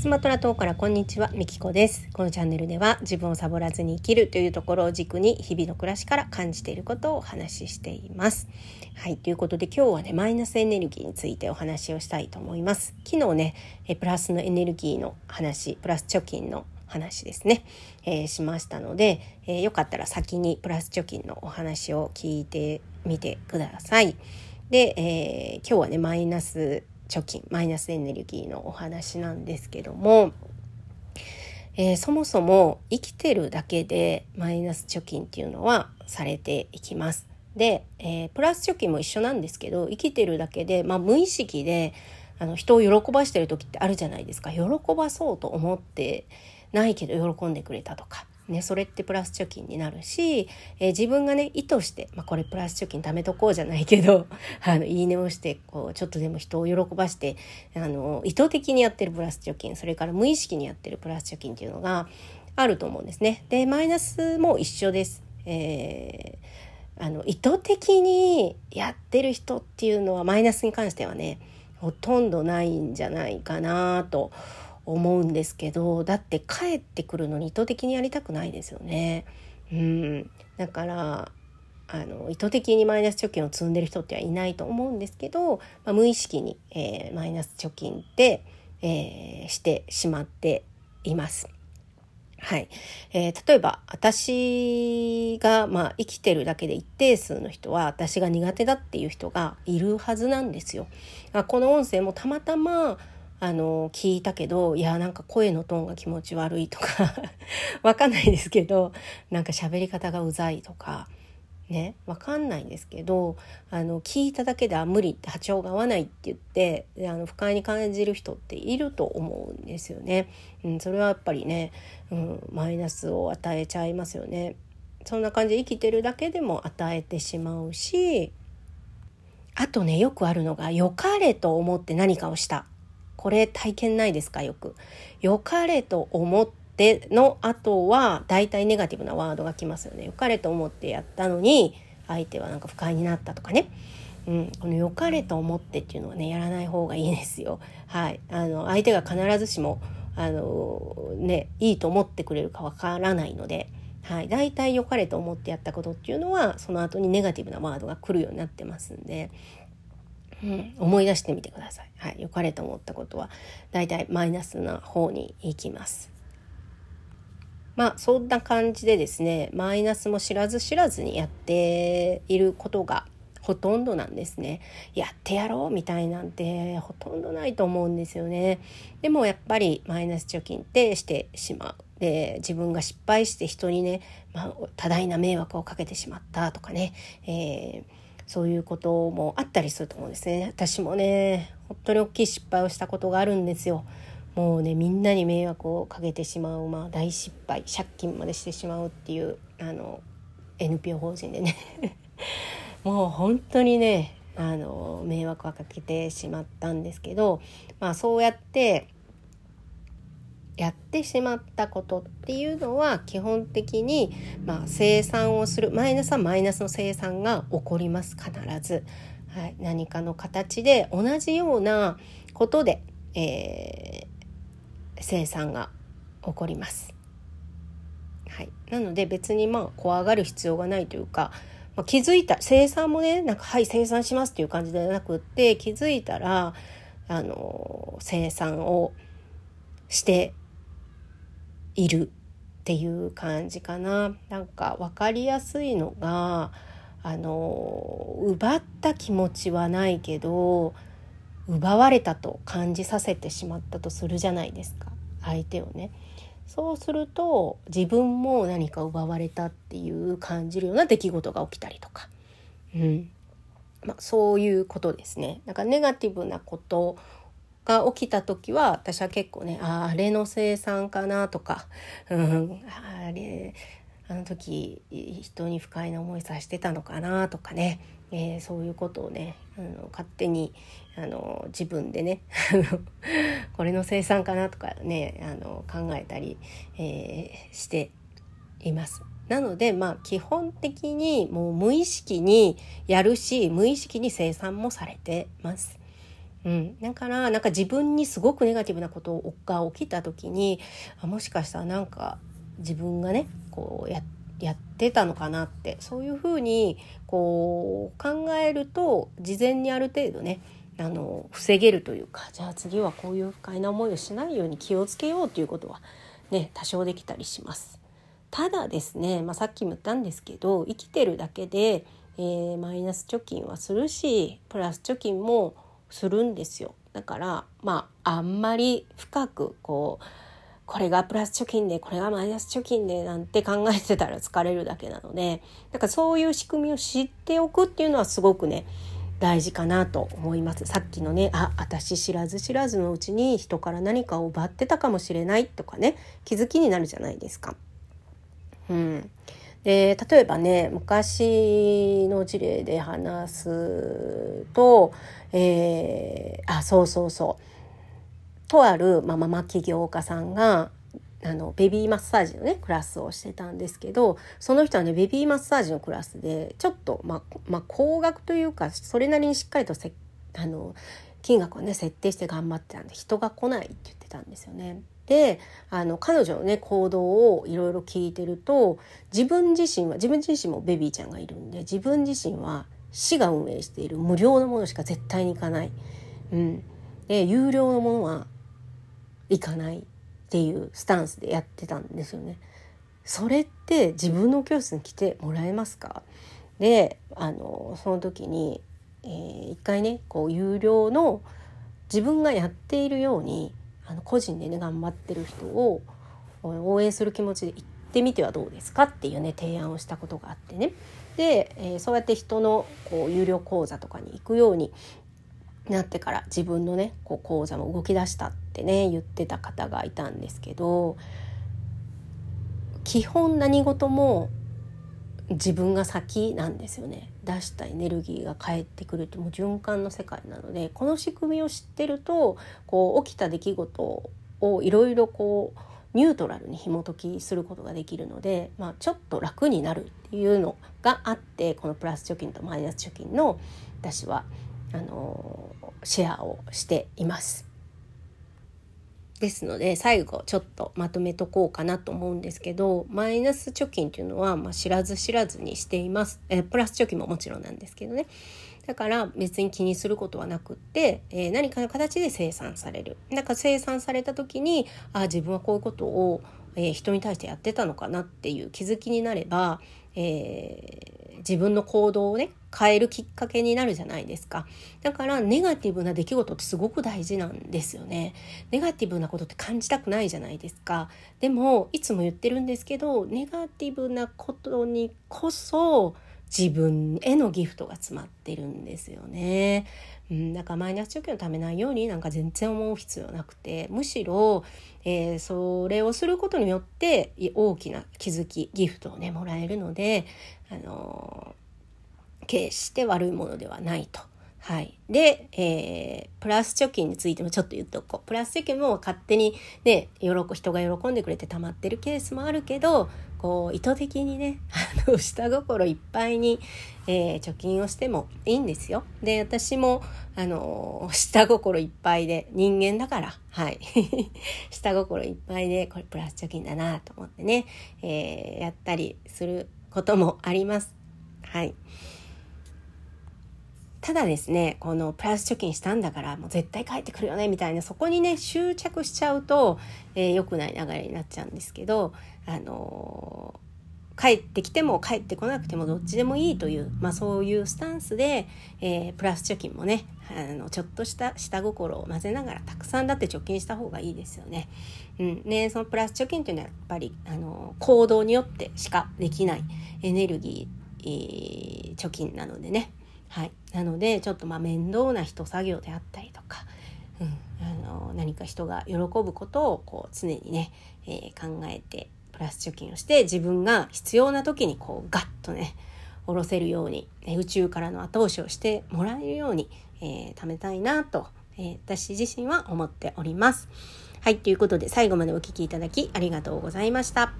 スマトラ島からこんにちは、みきこです。このチャンネルでは自分をサボらずに生きるというところを軸に日々の暮らしから感じていることをお話ししています。はい、ということで今日はね、マイナスエネルギーについてお話をしたいと思います。昨日ね、えプラスのエネルギーの話、プラス貯金の話ですね、えー、しましたので、えー、よかったら先にプラス貯金のお話を聞いてみてください。で、えー、今日はねマイナス貯金マイナスエネルギーのお話なんですけども、えー、そもそも生きてるだけでマイナス貯金っていうのはされていきます。で、えー、プラス貯金も一緒なんですけど生きてるだけで、まあ、無意識であの人を喜ばしてる時ってあるじゃないですか喜ばそうと思ってないけど喜んでくれたとかね、それってプラス貯金になるし、えー、自分がね意図して、まあ、これプラス貯金貯めとこうじゃないけど あのいいねをしてこうちょっとでも人を喜ばしてあの意図的にやってるプラス貯金それから無意識にやってるプラス貯金っていうのがあると思うんですね。でマイナスも一緒です。えー、あの意図的にやってる人っていうのはマイナスに関してはねほとんどないんじゃないかなと思うんですけどだって帰ってくるのに意図的にやりたくないですよね。うん、だからあの意図的にマイナス貯金を積んでる人ってはいないと思うんですけど、まあ、無意識に、えー、マイナス貯金って、えー、してしまっています。はい、えー、例えば私が、まあ、生きてるだけで一定数の人は私が苦手だっていう人がいるはずなんですよ。あこの音声もたまたまあの聞いたけどいやなんか声のトーンが気持ち悪いとか わかんないですけどなんか喋り方がうざいとかねわかんないんですけどあの聞いただけでは無理って波長が合わないって言ってあの不快に感じる人っていると思うんですよね。うん、それはやっぱりね、うん、マイナスを与えちゃいますよね。そんな感じで生きてるだけでも与えてしまうしあとねよくあるのが良かれと思って何かをしたこれ体験ないですか？よく。良かれと思っての後は大体ネガティブなワードが来ますよね。良かれと思ってやったのに相手はなんか不快になったとかね。うん、この良かれと思ってっていうのはねやらない方がいいですよ。はい、あの相手が必ずしもあのねいいと思ってくれるかわからないので、はい、大体良かれと思ってやったことっていうのはその後にネガティブなワードが来るようになってますんで、うん、思い出してみてください。はい、良かれと思ったことはだいたいマイナスな方に行きます。まあそんな感じでですねマイナスも知らず知らずにやっていることがほとんどなんですね。やってやろうみたいなんてほとんどないと思うんですよね。でもやっぱりマイナス貯金ってしてしまう。で自分が失敗して人にね、まあ、多大な迷惑をかけてしまったとかね、えーそういうこともあったりすると思うんですね。私もね本当に大きい失敗をしたことがあるんですよ。もうねみんなに迷惑をかけてしまう、まあ、大失敗借金までしてしまうっていうあの NPO 法人でね。もう本当にねあの迷惑をかけてしまったんですけど、まあ、そうやってやってしまったことっていうのは基本的に、まあ、生産をするマイナスはマイナスの生産が起こります必ず、はい、何かの形で同じようなことで、えー、生産が起こります。はい、なので別にまあ怖がる必要がないというか、まあ、気づいた生産もねなんか「はい生産します」っていう感じではなくって気づいたらあの生産をしているっていう感じかな。なんか分かりやすいのがあの奪った気持ちはないけど奪われたと感じさせてしまったとするじゃないですか相手をね。そうすると自分も何か奪われたっていう感じるような出来事が起きたりとか、うんまあ、そういうことですね。なんかネガティブなことが起きた時は私は結構ねああれの生産かなとか、うん、あれあの時人に不快な思いさせてたのかなとかね、えー、そういうことをねあの勝手にあの自分でね これの生産かなとかねあの考えたり、えー、しています。なのでまあ基本的にもう無意識にやるし無意識に生産もされてます。うん、だからなんか自分にすごくネガティブなことが起きた時にあもしかしたらなんか自分がねこうややってたのかなってそういうふうにこう考えると事前にある程度ねあの防げるというかじゃあ次はこういう不快な思いをしないように気をつけようということはね多少できたりします。ただですね、まあ、さっきも言ったんですけど生きてるだけで、えー、マイナス貯金はするしプラス貯金もするんですよ。だからまああんまり深くこうこれがプラス貯金でこれがマイナス貯金でなんて考えてたら疲れるだけなのでだからそういう仕組みを知っておくっていうのはすごくね大事かなと思いますさっきのねあ私知らず知らずのうちに人から何かを奪ってたかもしれないとかね気づきになるじゃないですか。うん、で例えばね昔の事例で話すと、えー、あそうそうそうとある、まあ、ママ起業家さんがあのベビーマッサージのねクラスをしてたんですけどその人はねベビーマッサージのクラスでちょっと、まあ、まあ、高額というかそれなりにしっかりとせあの金額をね設定して頑張ってたんで人が来ないって言ってたんですよね。であの彼女のね行動をいろいろ聞いてると自分自身は自分自身もベビーちゃんがいるんで自分自身は市が運営している無料のものしか絶対に行かない。うん、で有料のものは行かないっていうスタンスでやってたんですよね。それって自分の教室に来てもらえますか？であのその時に、えー、一回ねこう有料の自分がやっているようにあの個人でね頑張ってる人を応援する気持ちで行ってみてはどうですかっていうね提案をしたことがあってね。で、えー、そうやって人のこう有料講座とかに行くようになってから自分のねこう講座も動き出したってね言ってた方がいたんですけど基本何事も自分が先なんですよね出したエネルギーが返ってくるってもう循環の世界なのでこの仕組みを知ってるとこう起きた出来事をいろいろこうニュートラルに紐解きすることができるので、まあ、ちょっと楽になるっていうのがあってこのプラス貯金とマイナス貯金の私はあのシェアをしています。ですので最後ちょっとまとめとこうかなと思うんですけどマイナス貯金っていうのは、まあ、知らず知らずにしています、えプラス貯金ももちろんなんですけどね。だから別に気にすることはなくって、えー、何かの形で生産される。だから生産された時にああ自分はこういうことを、え、人に対してやってたのかなっていう気づきになれば、えー自分の行動をね変えるきっかけになるじゃないですか。だからネガティブな出来事ってすごく大事なんですよね。ネガティブなことって感じたくないじゃないですか。でもいつも言ってるんですけどネガティブなことにこそ自分へのギフトが詰まってるんですよね。うん、だからマイナス貯金を貯めないようになんか全然思う必要なくてむしろ、えー、それをすることによって大きな気づきギフトをねもらえるので、あのー、決して悪いものではないと。はい。で、えー、プラス貯金についてもちょっと言っておこう。プラス貯金も勝手にね、喜人が喜んでくれて溜まってるケースもあるけど、こう、意図的にね、あの、下心いっぱいに、えー、貯金をしてもいいんですよ。で、私も、あの、下心いっぱいで、人間だから、はい。下心いっぱいで、これプラス貯金だなと思ってね、えー、やったりすることもあります。はい。ただですねこのプラス貯金したんだからもう絶対帰ってくるよねみたいなそこにね執着しちゃうと、えー、くない流れになっちゃうんですけどあのー、帰ってきても帰ってこなくてもどっちでもいいという、まあ、そういうスタンスで、えー、プラス貯金もねあのちょっとした下心を混ぜながらたくさんだって貯金した方がいいですよね。うんね、そのプラス貯金っていうのはやっぱりあの行動によってしかできないエネルギ、ー、貯金なのでねはい、なのでちょっとま面倒な人作業であったりとか、うん、あの何か人が喜ぶことをこう常にね、えー、考えてプラス貯金をして自分が必要な時にこうガッとね下ろせるように、宇宙からの後押しをしてもらえるように、えー、貯めたいなと、えー、私自身は思っております。はい、ということで最後までお聴きいただきありがとうございました。